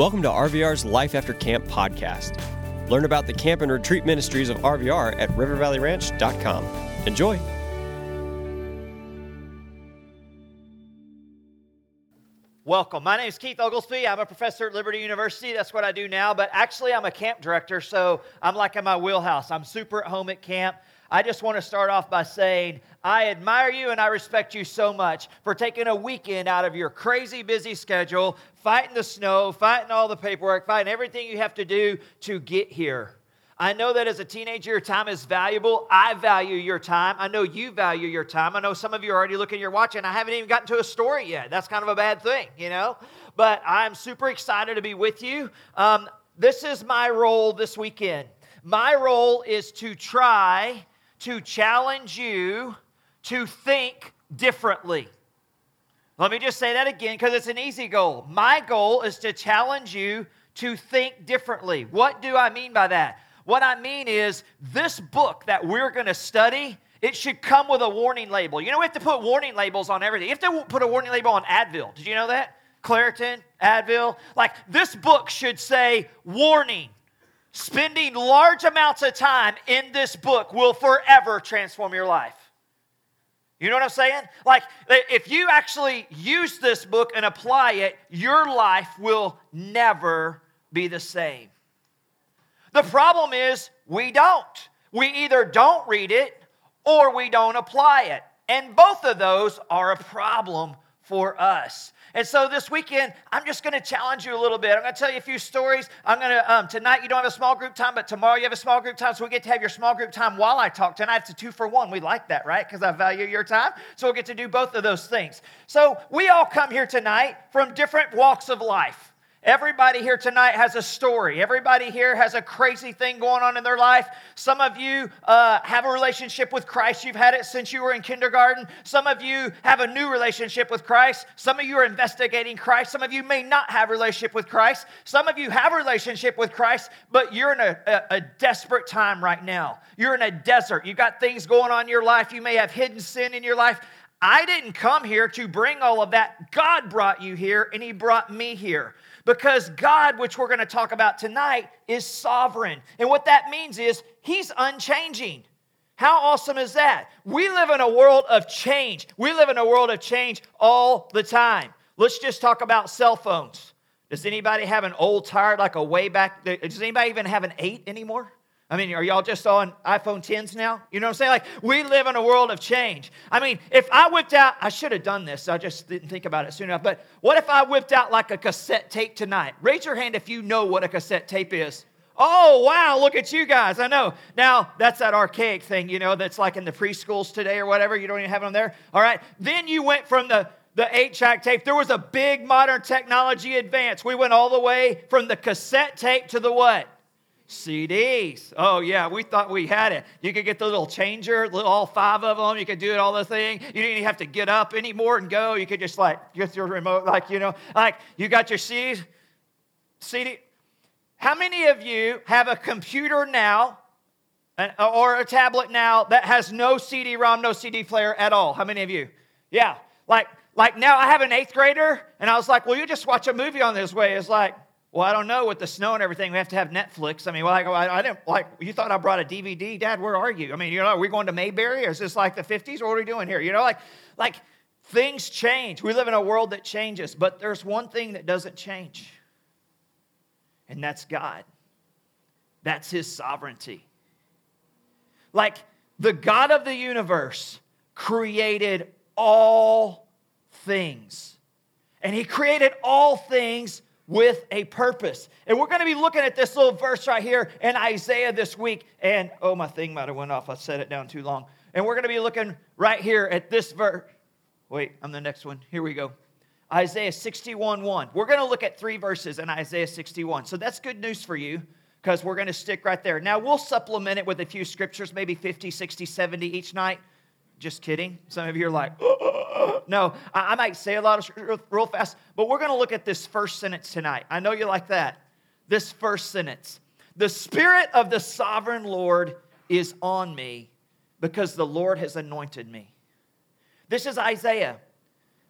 Welcome to RVR's Life After Camp podcast. Learn about the camp and retreat ministries of RVR at rivervalleyranch.com. Enjoy. Welcome. My name is Keith Oglesby. I'm a professor at Liberty University. That's what I do now. But actually, I'm a camp director, so I'm like in my wheelhouse. I'm super at home at camp. I just want to start off by saying I admire you and I respect you so much for taking a weekend out of your crazy busy schedule, fighting the snow, fighting all the paperwork, fighting everything you have to do to get here. I know that as a teenager, your time is valuable. I value your time. I know you value your time. I know some of you are already looking at your watch, and I haven't even gotten to a story yet. That's kind of a bad thing, you know? But I'm super excited to be with you. Um, this is my role this weekend. My role is to try to challenge you to think differently. Let me just say that again because it's an easy goal. My goal is to challenge you to think differently. What do I mean by that? What I mean is, this book that we're going to study, it should come with a warning label. You know, we have to put warning labels on everything. You have to put a warning label on Advil. Did you know that? Claritin, Advil. Like, this book should say, warning. Spending large amounts of time in this book will forever transform your life. You know what I'm saying? Like, if you actually use this book and apply it, your life will never be the same. The problem is we don't. We either don't read it or we don't apply it. And both of those are a problem for us. And so this weekend, I'm just going to challenge you a little bit. I'm going to tell you a few stories. I'm going to, um, tonight you don't have a small group time, but tomorrow you have a small group time. So we get to have your small group time while I talk. Tonight it's a two for one. We like that, right? Because I value your time. So we'll get to do both of those things. So we all come here tonight from different walks of life. Everybody here tonight has a story. Everybody here has a crazy thing going on in their life. Some of you uh, have a relationship with Christ. You've had it since you were in kindergarten. Some of you have a new relationship with Christ. Some of you are investigating Christ. Some of you may not have a relationship with Christ. Some of you have a relationship with Christ, but you're in a, a, a desperate time right now. You're in a desert. You've got things going on in your life. You may have hidden sin in your life. I didn't come here to bring all of that. God brought you here, and He brought me here. Because God, which we're going to talk about tonight, is sovereign. And what that means is He's unchanging. How awesome is that? We live in a world of change. We live in a world of change all the time. Let's just talk about cell phones. Does anybody have an old tired, like a way back? Does anybody even have an 8 anymore? I mean, are y'all just on iPhone 10s now? You know what I'm saying? Like, we live in a world of change. I mean, if I whipped out, I should have done this, I just didn't think about it soon enough, but what if I whipped out like a cassette tape tonight? Raise your hand if you know what a cassette tape is. Oh, wow, look at you guys. I know. Now, that's that archaic thing, you know, that's like in the preschools today or whatever. You don't even have them there. All right. Then you went from the the eight track tape. There was a big modern technology advance. We went all the way from the cassette tape to the what? CDs. Oh, yeah, we thought we had it. You could get the little changer, all five of them. You could do it all the thing. You didn't even have to get up anymore and go. You could just like get your remote, like, you know, like you got your CDs. CD. How many of you have a computer now uh, or a tablet now that has no CD-ROM, no CD player at all? How many of you? Yeah, like, like now I have an eighth grader, and I was like, well, you just watch a movie on this way. It's like, well, I don't know. With the snow and everything, we have to have Netflix. I mean, well, I, I, didn't like. You thought I brought a DVD, Dad? Where are you? I mean, you know, are we going to Mayberry? Or is this like the '50s? Or what are we doing here? You know, like, like things change. We live in a world that changes, but there's one thing that doesn't change, and that's God. That's His sovereignty. Like the God of the universe created all things, and He created all things with a purpose. And we're going to be looking at this little verse right here in Isaiah this week. And oh, my thing might have went off. I set it down too long. And we're going to be looking right here at this verse. Wait, I'm the next one. Here we go. Isaiah 61 1. We're going to look at three verses in Isaiah 61. So that's good news for you because we're going to stick right there. Now, we'll supplement it with a few scriptures, maybe 50, 60, 70 each night. Just kidding. Some of you are like, no, I, I might say a lot of real fast, but we're going to look at this first sentence tonight. I know you like that. This first sentence The Spirit of the sovereign Lord is on me because the Lord has anointed me. This is Isaiah.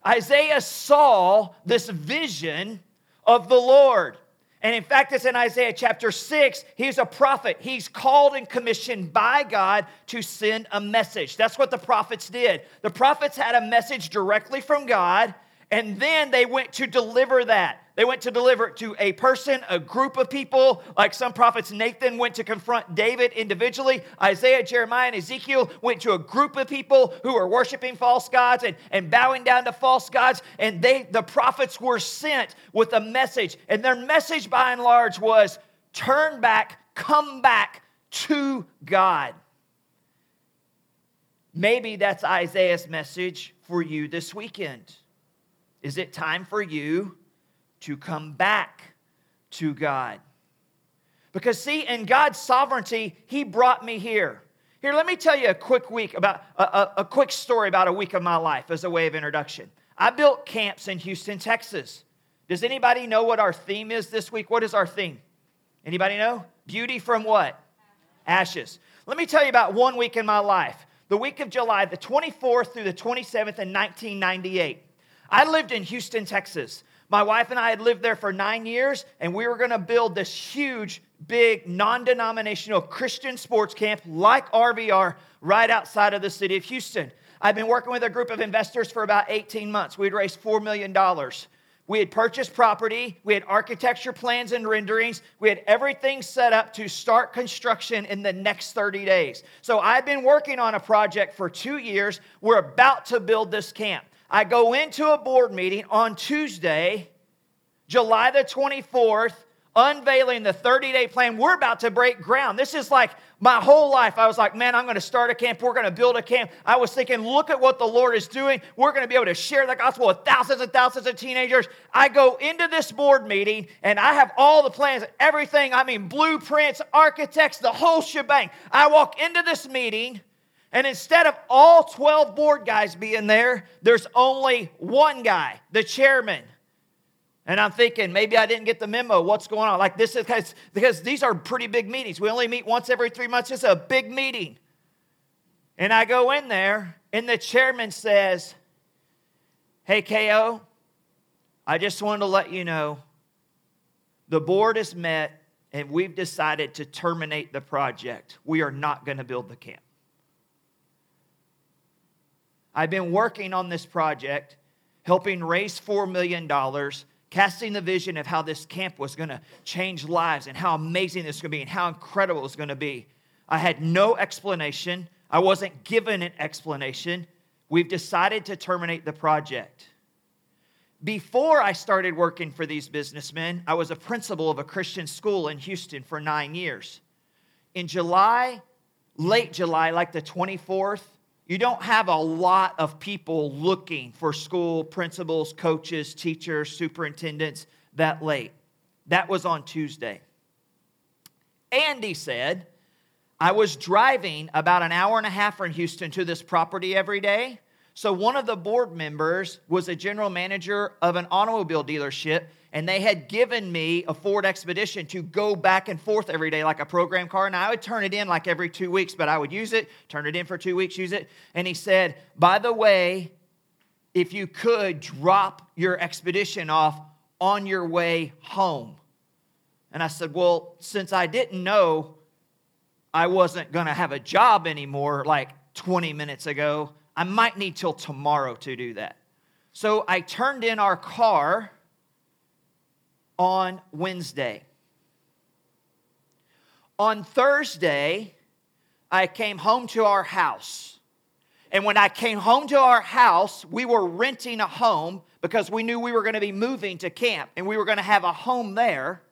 Isaiah saw this vision of the Lord. And in fact, it's in Isaiah chapter 6. He's a prophet. He's called and commissioned by God to send a message. That's what the prophets did. The prophets had a message directly from God, and then they went to deliver that. They went to deliver it to a person, a group of people. Like some prophets, Nathan went to confront David individually. Isaiah, Jeremiah, and Ezekiel went to a group of people who were worshiping false gods and, and bowing down to false gods. And they, the prophets were sent with a message. And their message, by and large, was turn back, come back to God. Maybe that's Isaiah's message for you this weekend. Is it time for you to come back to God. Because, see, in God's sovereignty, He brought me here. Here, let me tell you a quick week about a, a, a, quick story about a week of my life as a way of introduction. I built camps in Houston, Texas. Does anybody know what our theme is this week? What is our theme? Anybody know? Beauty from what? Ashes. Let me tell you about one week in my life. The week of July, the 24th through the 27th in 1998. I lived in Houston, Texas. My wife and I had lived there for nine years, and we were going to build this huge, big, non denominational Christian sports camp like RVR right outside of the city of Houston. I've been working with a group of investors for about 18 months. We'd raised $4 million. We had purchased property, we had architecture plans and renderings, we had everything set up to start construction in the next 30 days. So I've been working on a project for two years. We're about to build this camp. I go into a board meeting on Tuesday, July the 24th, unveiling the 30 day plan. We're about to break ground. This is like my whole life. I was like, man, I'm going to start a camp. We're going to build a camp. I was thinking, look at what the Lord is doing. We're going to be able to share the gospel with thousands and thousands of teenagers. I go into this board meeting and I have all the plans, everything. I mean, blueprints, architects, the whole shebang. I walk into this meeting and instead of all 12 board guys being there, there's only one guy, the chairman. And I'm thinking, maybe I didn't get the memo. What's going on? Like, this is because, because these are pretty big meetings. We only meet once every three months. It's a big meeting. And I go in there, and the chairman says, Hey, KO, I just wanted to let you know the board has met and we've decided to terminate the project. We are not going to build the camp. I've been working on this project, helping raise $4 million, casting the vision of how this camp was going to change lives and how amazing this was going to be and how incredible it was going to be. I had no explanation. I wasn't given an explanation. We've decided to terminate the project. Before I started working for these businessmen, I was a principal of a Christian school in Houston for nine years. In July, late July, like the 24th, you don't have a lot of people looking for school principals, coaches, teachers, superintendents that late. That was on Tuesday. Andy said, I was driving about an hour and a half from Houston to this property every day. So, one of the board members was a general manager of an automobile dealership and they had given me a Ford Expedition to go back and forth every day like a program car. And I would turn it in like every two weeks, but I would use it, turn it in for two weeks, use it. And he said, By the way, if you could drop your Expedition off on your way home. And I said, Well, since I didn't know I wasn't going to have a job anymore like 20 minutes ago, I might need till tomorrow to do that. So I turned in our car on Wednesday. On Thursday, I came home to our house. And when I came home to our house, we were renting a home because we knew we were going to be moving to camp and we were going to have a home there.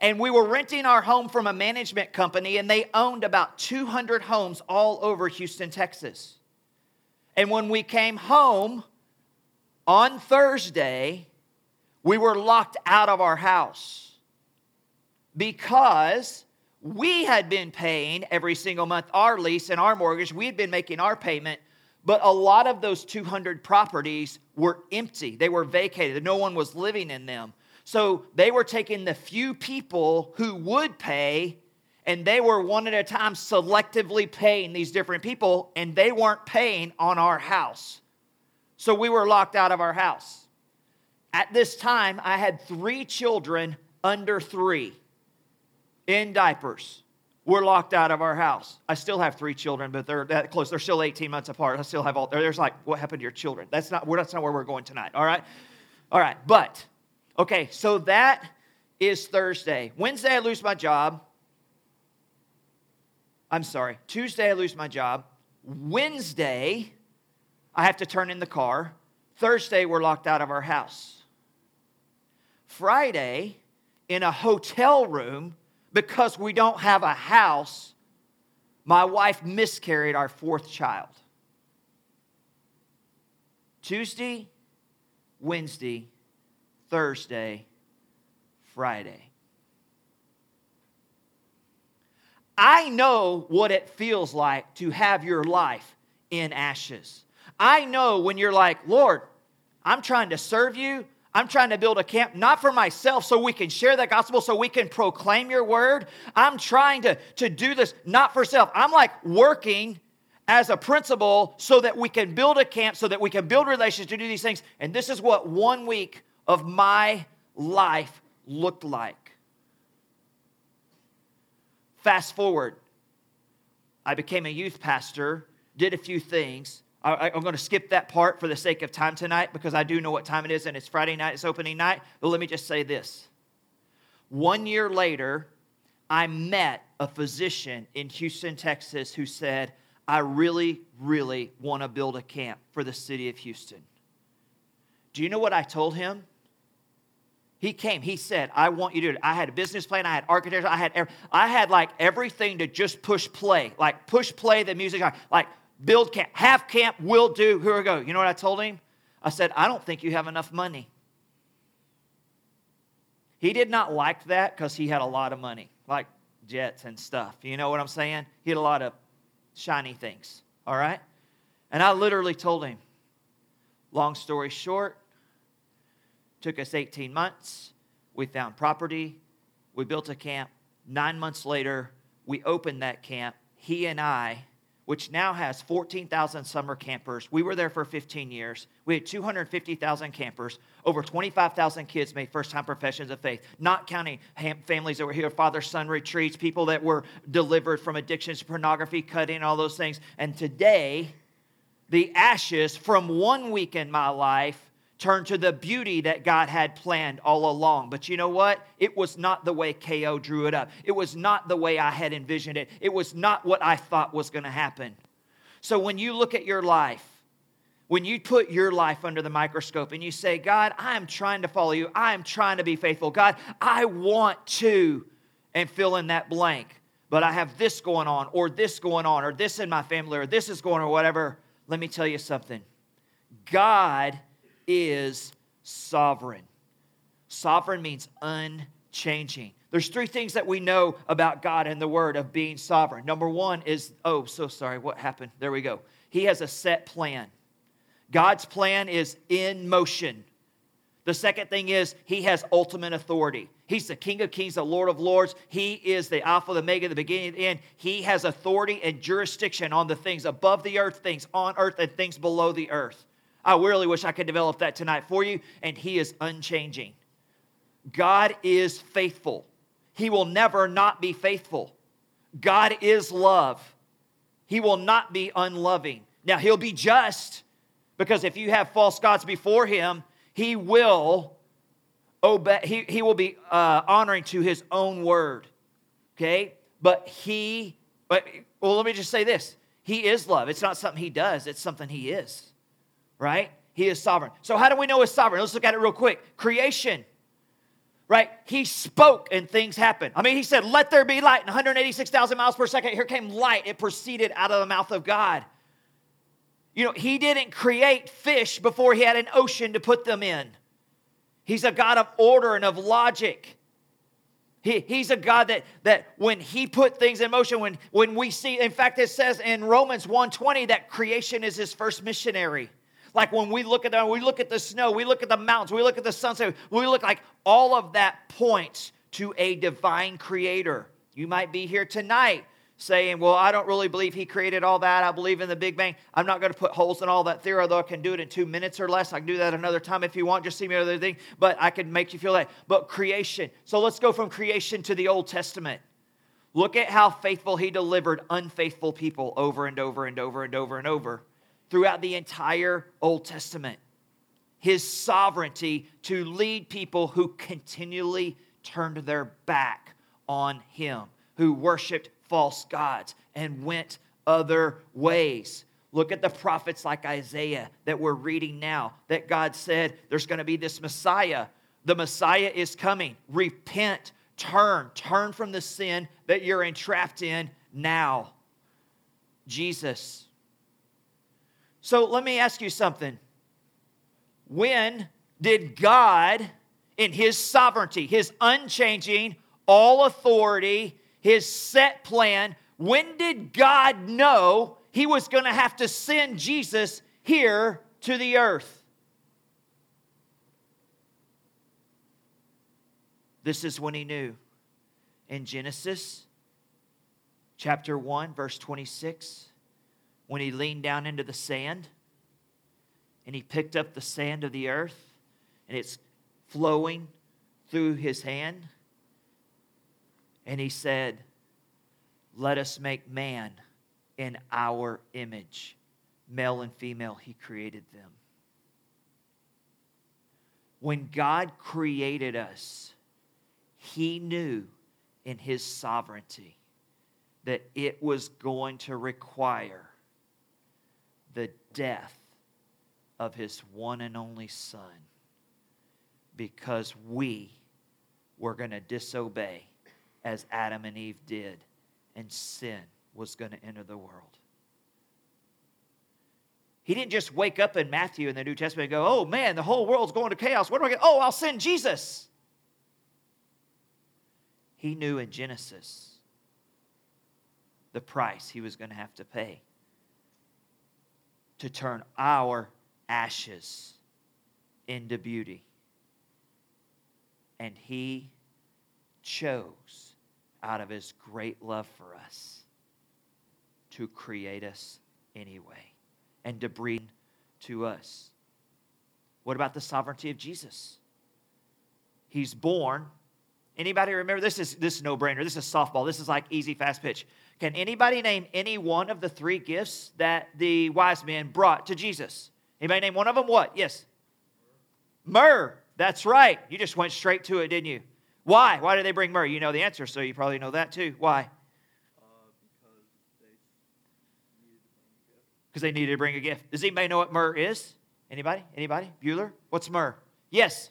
And we were renting our home from a management company, and they owned about 200 homes all over Houston, Texas. And when we came home on Thursday, we were locked out of our house because we had been paying every single month our lease and our mortgage. We had been making our payment, but a lot of those 200 properties were empty. They were vacated. No one was living in them. So they were taking the few people who would pay, and they were one at a time selectively paying these different people, and they weren't paying on our house. So we were locked out of our house. At this time, I had three children under three in diapers We're locked out of our house. I still have three children, but they're that close. They're still 18 months apart. I still have all. There's like, what happened to your children? That's not. That's not where we're going tonight. All right, all right. But okay, so that is Thursday. Wednesday, I lose my job. I'm sorry. Tuesday, I lose my job. Wednesday, I have to turn in the car. Thursday, we're locked out of our house. Friday, in a hotel room, because we don't have a house, my wife miscarried our fourth child. Tuesday, Wednesday, Thursday, Friday. I know what it feels like to have your life in ashes. I know when you're like, Lord, I'm trying to serve you. I'm trying to build a camp, not for myself, so we can share that gospel, so we can proclaim your word. I'm trying to, to do this not for self. I'm like working as a principal so that we can build a camp, so that we can build relations to do these things. And this is what one week of my life looked like. Fast forward, I became a youth pastor, did a few things. I, am going to skip that part for the sake of time tonight because I do know what time it is and it's Friday night, it's opening night. But let me just say this. One year later, I met a physician in Houston, Texas who said, I really, really want to build a camp for the city of Houston. Do you know what I told him? He came, he said, I want you to do it. I had a business plan, I had architecture, I had I had like everything to just push play. Like push play the music, like build camp, have camp, will do. Here we go. You know what I told him? I said, I don't think you have enough money. He did not like that because he had a lot of money, like jets and stuff. You know what I'm saying? He had a lot of shiny things, all right? And I literally told him, long story short, took us 18 months. We found property. We built a camp. Nine months later, we opened that camp. He and I which now has 14,000 summer campers. We were there for 15 years. We had 250,000 campers. Over 25,000 kids made first time professions of faith, not counting families that were here, father son retreats, people that were delivered from addictions pornography, cutting, all those things. And today, the ashes from one week in my life turn to the beauty that God had planned all along. But you know what? It was not the way KO drew it up. It was not the way I had envisioned it. It was not what I thought was going to happen. So when you look at your life, when you put your life under the microscope and you say, God, I am trying to follow you, I am trying to be faithful. God, I want to, and fill in that blank, but I have this going on, or this going on, or this in my family, or this is going, or whatever. Let me tell you something. God is sovereign. Sovereign means unchanging. There's three things that we know about God and the word of being sovereign. Number one is, oh, so sorry, what happened? There we go. He has a set plan. God's plan is in motion. The second thing is, he has ultimate authority. He's the King of Kings, the Lord of Lords. He is the Alpha, the Omega, the beginning and the end. He has authority and jurisdiction on the things above the earth, things on earth, and things below the earth. I really wish I could develop that tonight for you, and He is unchanging. God is faithful. He will never not be faithful. God is love. He will not be unloving. Now, He'll be just because if you have false gods before Him, He will obey, He, he will be uh, honoring to His own word. Okay? But He, but, well, let me just say this He is love. It's not something He does, it's something He is right? He is sovereign. So, how do we know he's sovereign? Let's look at it real quick. Creation, right? He spoke and things happened. I mean, he said, Let there be light. And 186,000 miles per second, here came light. It proceeded out of the mouth of God. You know, he didn't create fish before he had an ocean to put them in. He's a God of order and of logic. He, he's a God that, that when he put things in motion, when, when we see, in fact, it says in Romans 1.20 that creation is his first missionary. Like when we look at that, we look at the snow, we look at the mountains, we look at the sunset, we look like all of that points to a divine creator. You might be here tonight saying, Well, I don't really believe he created all that. I believe in the Big Bang. I'm not going to put holes in all that theory, although I can do it in two minutes or less. I can do that another time if you want. Just see me other thing. But I can make you feel that. But creation. So let's go from creation to the Old Testament. Look at how faithful he delivered unfaithful people over and over and over and over and over throughout the entire Old Testament. His sovereignty to lead people who continually turned their back on him, who worshiped false gods and went other ways. Look at the prophets like Isaiah that we're reading now, that God said there's going to be this Messiah. The Messiah is coming. Repent, turn, turn from the sin that you're entrapped in now. Jesus. So let me ask you something. When did God, in His sovereignty, His unchanging, all authority, his set plan. When did God know he was going to have to send Jesus here to the earth? This is when he knew. In Genesis chapter 1, verse 26, when he leaned down into the sand and he picked up the sand of the earth and it's flowing through his hand and he said, Let us make man in our image. Male and female, he created them. When God created us, he knew in his sovereignty that it was going to require the death of his one and only Son because we were going to disobey as Adam and Eve did, and sin was going to enter the world. He didn't just wake up in Matthew in the New Testament and go, oh man, the whole world's going to chaos. What do I get? Oh, I'll send Jesus. He knew in Genesis the price he was going to have to pay to turn our ashes into beauty. And he chose out of his great love for us to create us anyway and to bring to us. What about the sovereignty of Jesus? He's born. Anybody remember this is this is no brainer. This is softball. This is like easy fast pitch. Can anybody name any one of the three gifts that the wise men brought to Jesus? Anybody name one of them? What? Yes. Myrrh. That's right. You just went straight to it, didn't you? Why? Why did they bring myrrh? You know the answer, so you probably know that too. Why? Uh, because they needed to bring a gift. Does anybody know what myrrh is? Anybody? Anybody? Bueller? What's myrrh? Yes.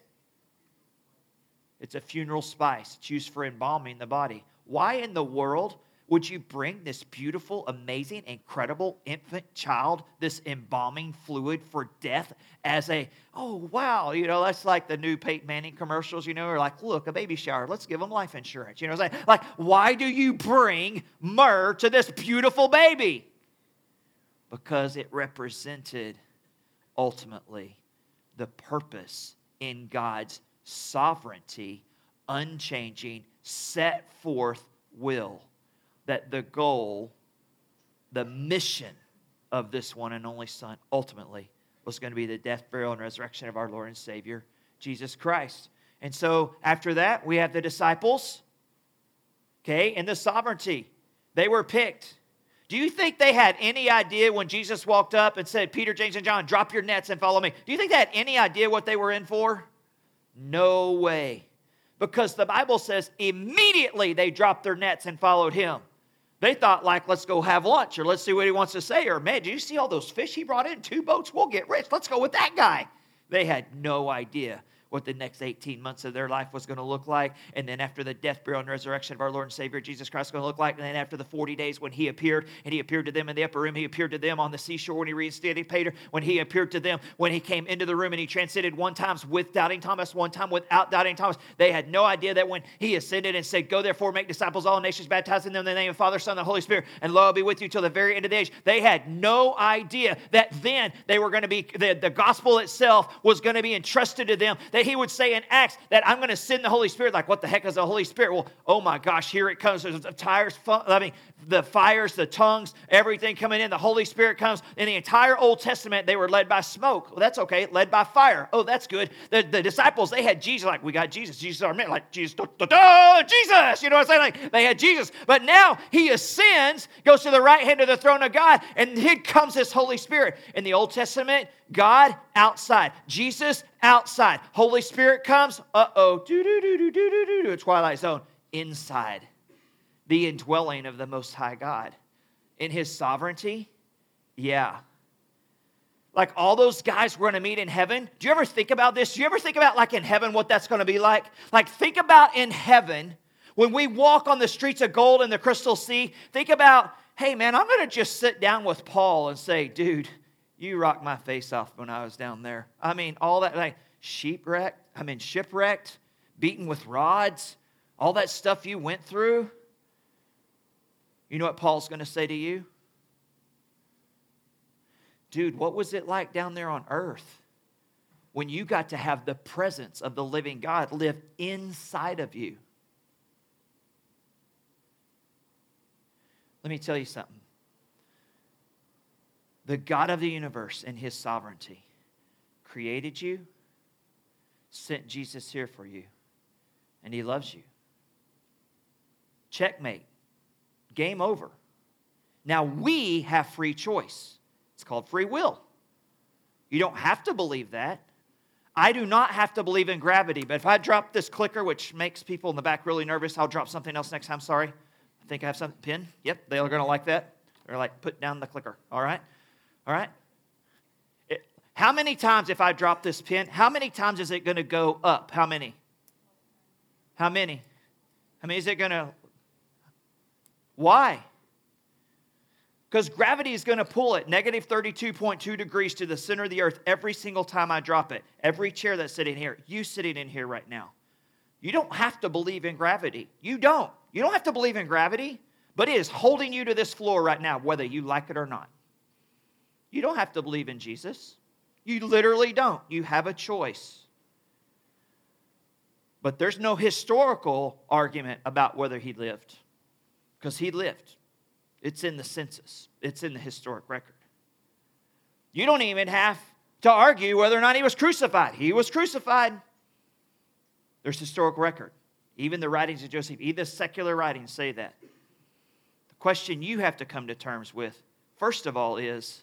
It's a funeral spice. It's used for embalming the body. Why in the world would you bring this beautiful, amazing, incredible infant child, this embalming fluid for death, as a, oh, wow, you know, that's like the new Peyton Manning commercials, you know, or like, look, a baby shower, let's give them life insurance. You know what I'm saying? Like, why do you bring myrrh to this beautiful baby? Because it represented ultimately the purpose in God's sovereignty, unchanging, set forth will that the goal, the mission of this one and only Son ultimately was going to be the death, burial, and resurrection of our Lord and Savior, Jesus Christ. And so after that, we have the disciples, okay, and the sovereignty. They were picked. Do you think they had any idea when Jesus walked up and said, Peter, James, and John, drop your nets and follow me? Do you think they had any idea what they were in for? No way. Because the Bible says immediately they dropped their nets and followed him. They thought, like, let's go have lunch or let's see what he wants to say. Or, man, do you see all those fish he brought in? Two boats, we'll get rich. Let's go with that guy. They had no idea what the next 18 months of their life was going to look like. And then after the death, burial, and resurrection of our Lord and Savior Jesus Christ going to look like. And then after the 40 days when he appeared, and he appeared to them in the upper room, he appeared to them on the seashore when he reinstated Peter, when he appeared to them, when he came into the room and he transcended one times with doubting Thomas, one time without doubting Thomas. They had no idea that when he ascended and said, Go therefore, make disciples all nations, baptizing them in the name of Father, Son, and Holy Spirit, and lo, I'll be with you till the very end of the age. They had no idea that then they were going to be, the, the gospel itself was going to be entrusted to them. They that he would say in Acts that I'm going to send the Holy Spirit. Like, what the heck is the Holy Spirit? Well, oh my gosh, here it comes. There's the tires, I mean, the fires, the tongues, everything coming in. The Holy Spirit comes. In the entire Old Testament, they were led by smoke. Well, that's okay. Led by fire. Oh, that's good. The, the disciples, they had Jesus. Like, we got Jesus. Jesus our man. Like, Jesus, da, da, da, Jesus. You know what I'm saying? Like, they had Jesus. But now he ascends, goes to the right hand of the throne of God, and here comes this Holy Spirit. In the Old Testament, God outside, Jesus outside. Holy Spirit comes, uh oh, do do do do do do do, twilight zone, inside. The indwelling of the Most High God. In His sovereignty, yeah. Like all those guys we're to meet in heaven. Do you ever think about this? Do you ever think about, like, in heaven, what that's to be like? Like, think about in heaven when we walk on the streets of gold in the crystal sea. Think about, hey, man, I'm to just sit down with Paul and say, dude, you rocked my face off when I was down there. I mean, all that, like shipwrecked, I mean, shipwrecked, beaten with rods, all that stuff you went through. You know what Paul's going to say to you? Dude, what was it like down there on earth when you got to have the presence of the living God live inside of you? Let me tell you something the God of the universe and his sovereignty created you, sent Jesus here for you, and he loves you. Checkmate. Game over. Now we have free choice. It's called free will. You don't have to believe that. I do not have to believe in gravity, but if I drop this clicker, which makes people in the back really nervous, I'll drop something else next time. Sorry. I think I have some pin. Yep, they are going to like that. They're like, put down the clicker. All right. All right? How many times, if I drop this pin, how many times is it going to go up? How many? How many? I mean, is it going to. Why? Because gravity is going to pull it negative 32.2 degrees to the center of the earth every single time I drop it. Every chair that's sitting here, you sitting in here right now. You don't have to believe in gravity. You don't. You don't have to believe in gravity, but it is holding you to this floor right now, whether you like it or not. You don't have to believe in Jesus. You literally don't. You have a choice. But there's no historical argument about whether he lived, because he lived. It's in the census, it's in the historic record. You don't even have to argue whether or not he was crucified. He was crucified. There's historic record. Even the writings of Josephus, even the secular writings say that. The question you have to come to terms with, first of all, is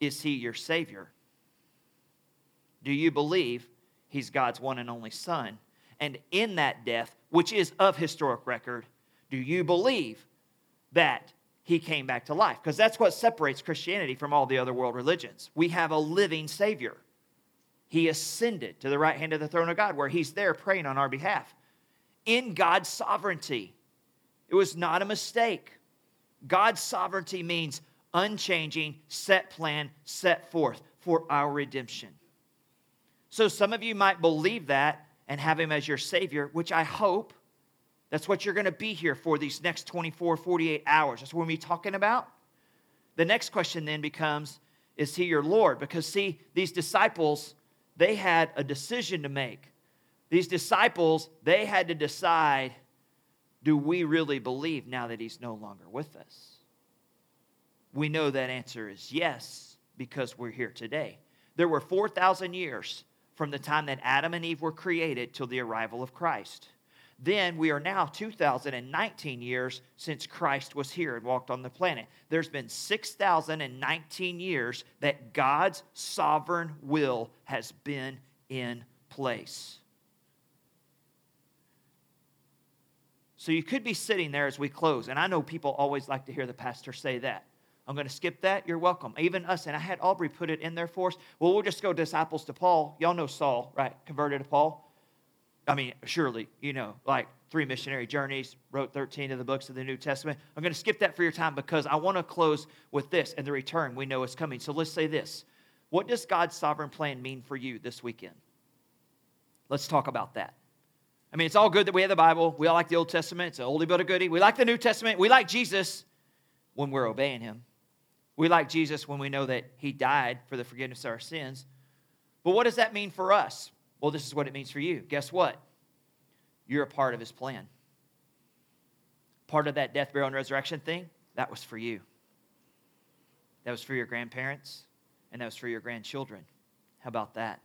is he your Savior? Do you believe he's God's one and only Son? And in that death, which is of historic record, do you believe that he came back to life? Because that's what separates Christianity from all the other world religions. We have a living Savior. He ascended to the right hand of the throne of God, where he's there praying on our behalf. In God's sovereignty, it was not a mistake. God's sovereignty means unchanging, set plan set forth for our redemption. So some of you might believe that and have him as your Savior, which I hope that's what you're going to be here for these next 24, 48 hours. That's what we're talking about. The next question then becomes Is he your Lord? Because, see, these disciples, they had a decision to make. These disciples, they had to decide do we really believe now that he's no longer with us? We know that answer is yes because we're here today. There were 4,000 years from the time that Adam and Eve were created till the arrival of Christ. Then we are now 2019 years since Christ was here and walked on the planet. There's been 6,019 years that God's sovereign will has been in place. So you could be sitting there as we close, and I know people always like to hear the pastor say that. I'm going to skip that. You're welcome. Even us, and I had Aubrey put it in there for us. Well, we'll just go disciples to Paul. Y'all know Saul, right? Converted to Paul. I mean, surely, you know, like three missionary journeys, wrote 13 of the books of the New Testament. I'm going to skip that for your time because I want to close with this and the return we know is coming. So let's say this What does God's sovereign plan mean for you this weekend? Let's talk about that. I mean, it's all good that we have the Bible. We all like the Old Testament. It's an oldie but a goodie. We like the New Testament. We like Jesus when we're obeying Him. We like Jesus when we know that he died for the forgiveness of our sins. But what does that mean for us? Well, this is what it means for you. Guess what? You're a part of his plan. Part of that death, burial, and resurrection thing, that was for you. That was for your grandparents, and that was for your grandchildren. How about that?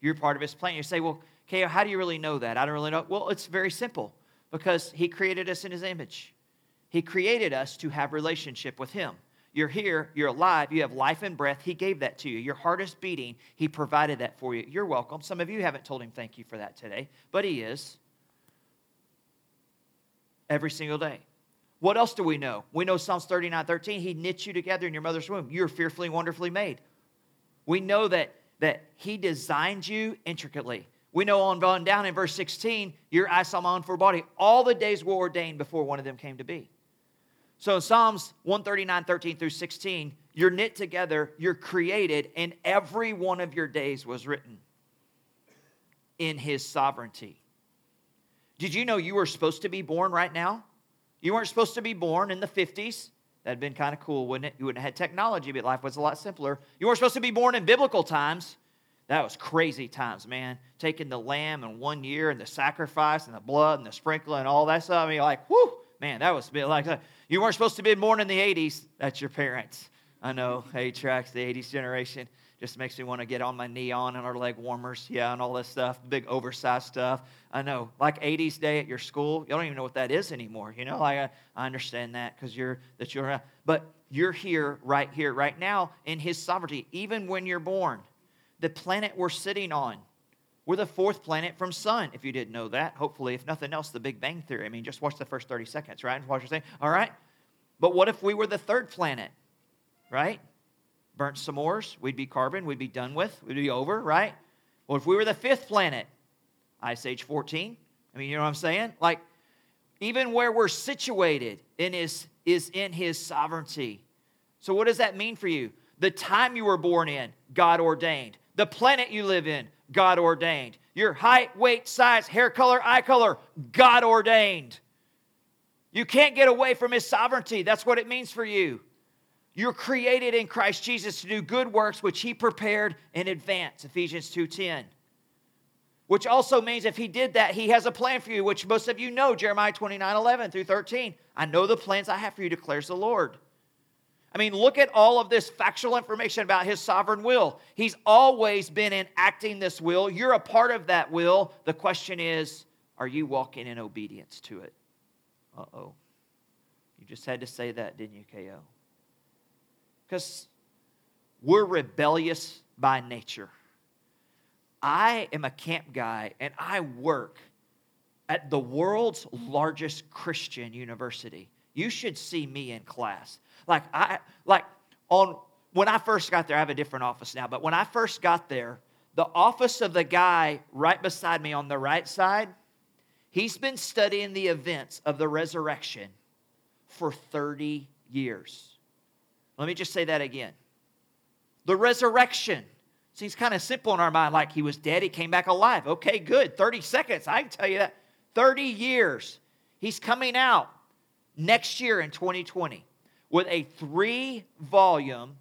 You're part of his plan. You say, well, okay, how do you really know that? I don't really know. Well, it's very simple because he created us in his image. He created us to have relationship with him. You're here, you're alive, you have life and breath. He gave that to you. Your heart is beating. He provided that for you. You're welcome. Some of you haven't told him thank you for that today, but he is. Every single day. What else do we know? We know Psalms 39 13. He knit you together in your mother's womb. You're fearfully and wonderfully made. We know that, that He designed you intricately. We know on, on down in verse 16, your eye saw my own for body. All the days were ordained before one of them came to be. So in Psalms 139, 13 through 16, you're knit together, you're created, and every one of your days was written in his sovereignty. Did you know you were supposed to be born right now? You weren't supposed to be born in the 50s. That'd been kind of cool, wouldn't it? You wouldn't have had technology, but life was a lot simpler. You weren't supposed to be born in biblical times. That was crazy times, man. Taking the lamb in one year and the sacrifice and the blood and the sprinkling and all that stuff. I mean, like, whoo, man, that was a bit like you weren't supposed to be born in the 80s. That's your parents. I know, A tracks, the 80s generation. Just makes me want to get on my knee on and our leg warmers, yeah, and all this stuff, big oversized stuff. I know, like 80s day at your school, you don't even know what that is anymore. You know, like I, uh, I understand that because you're that you're, but you're here, right here, right now, in His sovereignty. Even when you're born, the planet we're sitting on, we're the fourth planet from sun. If you didn't know that, hopefully, if nothing else, the Big Bang Theory. I mean, just watch the first 30 seconds, right? Watch your thing. All right. But what if we were the third planet, right? burnt s'mores, we'd be carbon, we'd be done with, we'd be over, right? Well, if we were the fifth planet, Ice Age 14, I mean, you know what I'm saying? Like, even where we're situated in his, is in his sovereignty. So, what does that mean for you? The time you were born in, God ordained. The planet you live in, God ordained. Your height, weight, size, hair color, eye color, God ordained. You can't get away from his sovereignty. That's what it means for you. You're created in Christ Jesus to do good works which he prepared in advance, Ephesians 2:10. Which also means if he did that, he has a plan for you, which most of you know, Jeremiah 29, 11 through 13. I know the plans I have for you, declares the Lord. I mean, look at all of this factual information about his sovereign will. He's always been enacting this will. You're a part of that will. The question is, are you walking in obedience to it? Uh oh. You just had to say that, didn't you, KO? because we're rebellious by nature. I am a camp guy and I work at the world's largest Christian university. You should see me in class. Like I like on when I first got there, I have a different office now, but when I first got there, the office of the guy right beside me on the right side, he's been studying the events of the resurrection for 30 years. Let me just say that again. The resurrection seems kind of simple in our mind, like he was dead, he came back alive. Okay, good. 30 seconds, I can tell you that. 30 years. He's coming out next year in 2020 with a three volume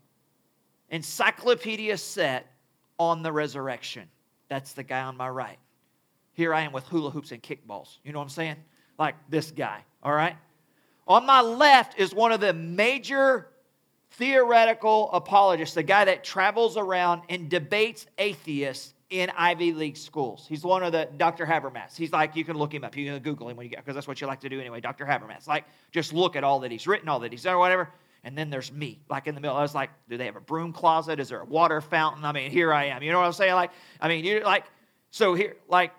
encyclopedia set on the resurrection. That's the guy on my right. Here I am with hula hoops and kickballs. You know what I'm saying? Like this guy, all right? On my left is one of the major theoretical apologists, the guy that travels around and debates atheists in Ivy League schools. He's one of the Dr. Habermas. He's like, you can look him up. You can Google him when you get, because that's what you like to do anyway. Dr. Habermas. Like, just look at all that he's written, all that he's done, or whatever. And then there's me, like in the middle. I was like, do they have a broom closet? Is there a water fountain? I mean, here I am. You know what I'm saying? Like, I mean, you like, so here, like,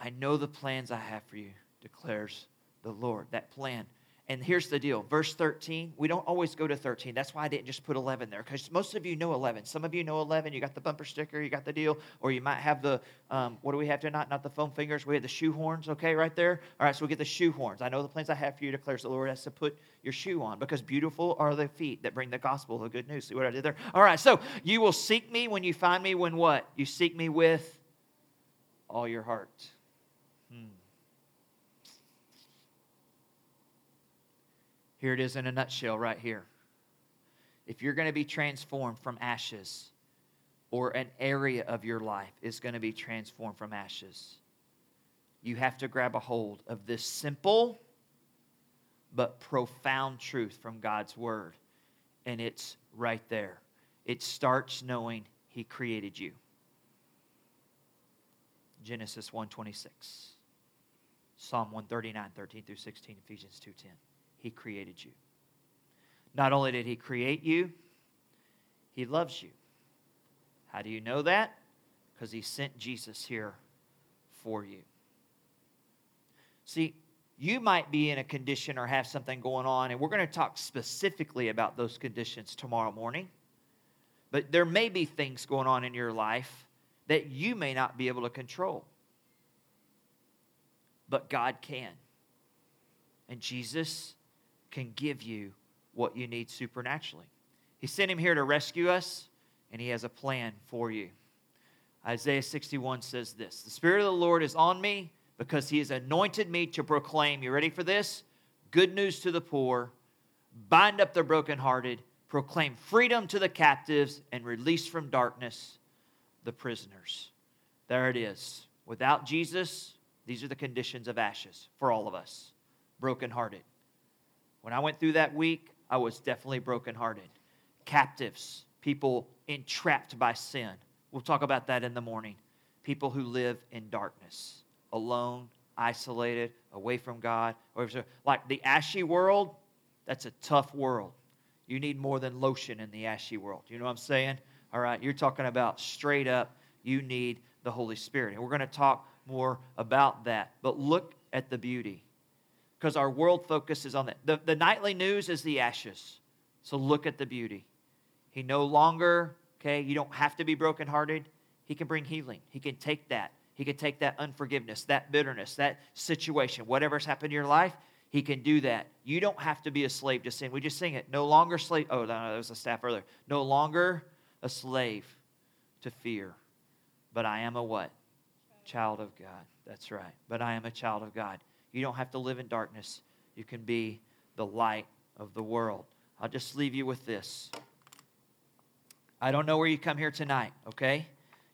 I know the plans I have for you, declares the Lord. That plan and here's the deal verse 13, we don't always go to 13. That's why I didn't just put 11 there, because most of you know 11. Some of you know 11. You got the bumper sticker, you got the deal, or you might have the, um, what do we have tonight? Not the foam fingers, we have the shoe horns, okay, right there. All right, so we get the shoe horns. I know the plans I have for you, declares the Lord, has to put your shoe on, because beautiful are the feet that bring the gospel, the good news. See what I did there? All right, so you will seek me when you find me, when what? You seek me with all your heart. Here it is in a nutshell right here. If you're going to be transformed from ashes or an area of your life is going to be transformed from ashes. You have to grab a hold of this simple but profound truth from God's Word. And it's right there. It starts knowing He created you. Genesis 126. Psalm 139, 13 through 16, Ephesians 2.10. He created you. Not only did he create you, he loves you. How do you know that? Because he sent Jesus here for you. See, you might be in a condition or have something going on, and we're going to talk specifically about those conditions tomorrow morning. But there may be things going on in your life that you may not be able to control. But God can. And Jesus can give you what you need supernaturally. He sent him here to rescue us, and he has a plan for you. Isaiah 61 says this The Spirit of the Lord is on me because he has anointed me to proclaim, you ready for this? Good news to the poor, bind up the brokenhearted, proclaim freedom to the captives, and release from darkness the prisoners. There it is. Without Jesus, these are the conditions of ashes for all of us brokenhearted. When I went through that week, I was definitely brokenhearted. Captives, people entrapped by sin. We'll talk about that in the morning. People who live in darkness, alone, isolated, away from God. Or Like the ashy world, that's a tough world. You need more than lotion in the ashy world. You know what I'm saying? All right, you're talking about straight up, you need the Holy Spirit. And we're going to talk more about that. But look at the beauty because our world focuses on that. The, the nightly news is the ashes. So look at the beauty. He no longer, okay, you don't have to be brokenhearted. He can bring healing. He can take that. He can take that unforgiveness, that bitterness, that situation, whatever's happened in your life, he can do that. You don't have to be a slave to sin. We just sing it. No longer slave. Oh, no, that was a staff earlier. No longer a slave to fear, but I am a what? Child of God. That's right. But I am a child of God. You don't have to live in darkness. You can be the light of the world. I'll just leave you with this. I don't know where you come here tonight, okay?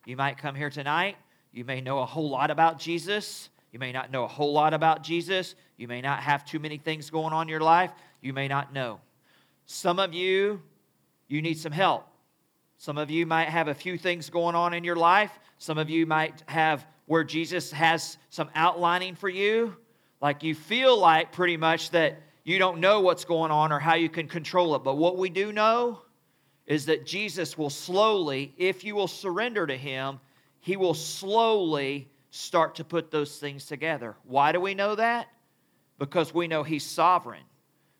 You might come here tonight. You may know a whole lot about Jesus. You may not know a whole lot about Jesus. You may not have too many things going on in your life. You may not know. Some of you, you need some help. Some of you might have a few things going on in your life. Some of you might have where Jesus has some outlining for you. Like you feel like pretty much that you don't know what's going on or how you can control it. But what we do know is that Jesus will slowly, if you will surrender to Him, He will slowly start to put those things together. Why do we know that? Because we know He's sovereign.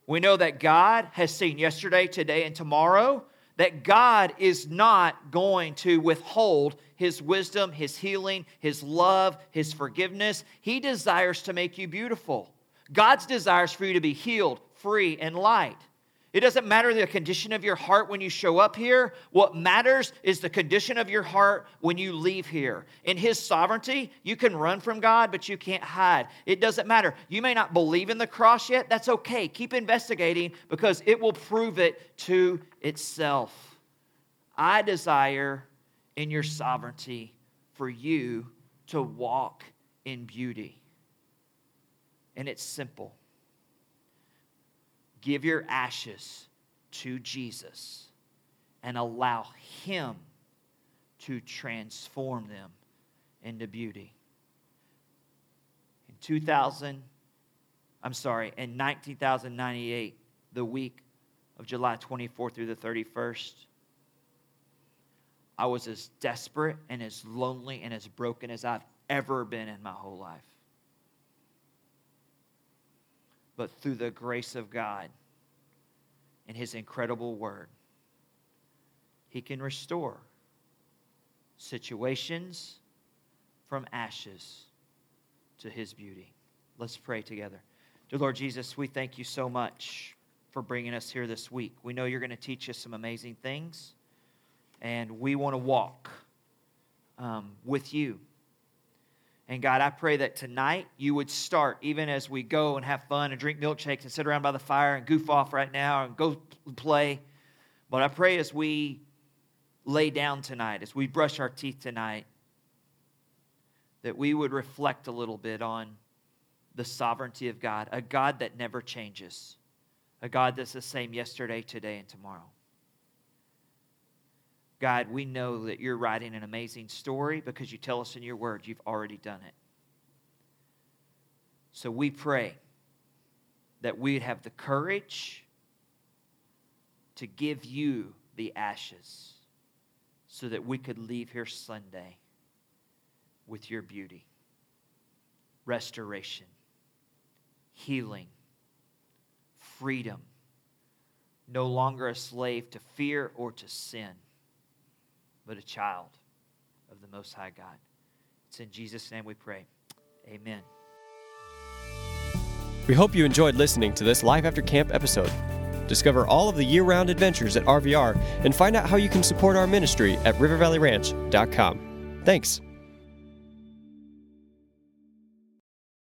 We know that God has seen yesterday, today, and tomorrow that God is not going to withhold His wisdom, His healing, His love, His forgiveness. He desires to make you beautiful. God's desires for you to be healed, free, and light. It doesn't matter the condition of your heart when you show up here. What matters is the condition of your heart when you leave here. In His sovereignty, you can run from God, but you can't hide. It doesn't matter. You may not believe in the cross yet. That's okay. Keep investigating because it will prove it to itself. I desire in your sovereignty for you to walk in beauty. And it's simple give your ashes to Jesus and allow Him to transform them into beauty. In 2000, I'm sorry, in 1998, the week of July 24th through the 31st, I was as desperate and as lonely and as broken as I've ever been in my whole life. But through the grace of God and His incredible word, He can restore situations from ashes to His beauty. Let's pray together. Dear Lord Jesus, we thank you so much for bringing us here this week. We know you're going to teach us some amazing things, and we want to walk um, with you. And God, I pray that tonight you would start, even as we go and have fun and drink milkshakes and sit around by the fire and goof off right now and go play. But I pray as we lay down tonight, as we brush our teeth tonight, that we would reflect a little bit on the sovereignty of God, a God that never changes, a God that's the same yesterday, today, and tomorrow. God, we know that you're writing an amazing story because you tell us in your word you've already done it. So we pray that we'd have the courage to give you the ashes so that we could leave here Sunday with your beauty, restoration, healing, freedom, no longer a slave to fear or to sin, but a child of the Most High God. It's in Jesus' name we pray. Amen. We hope you enjoyed listening to this Life After Camp episode. Discover all of the year round adventures at RVR and find out how you can support our ministry at rivervalleyranch.com. Thanks.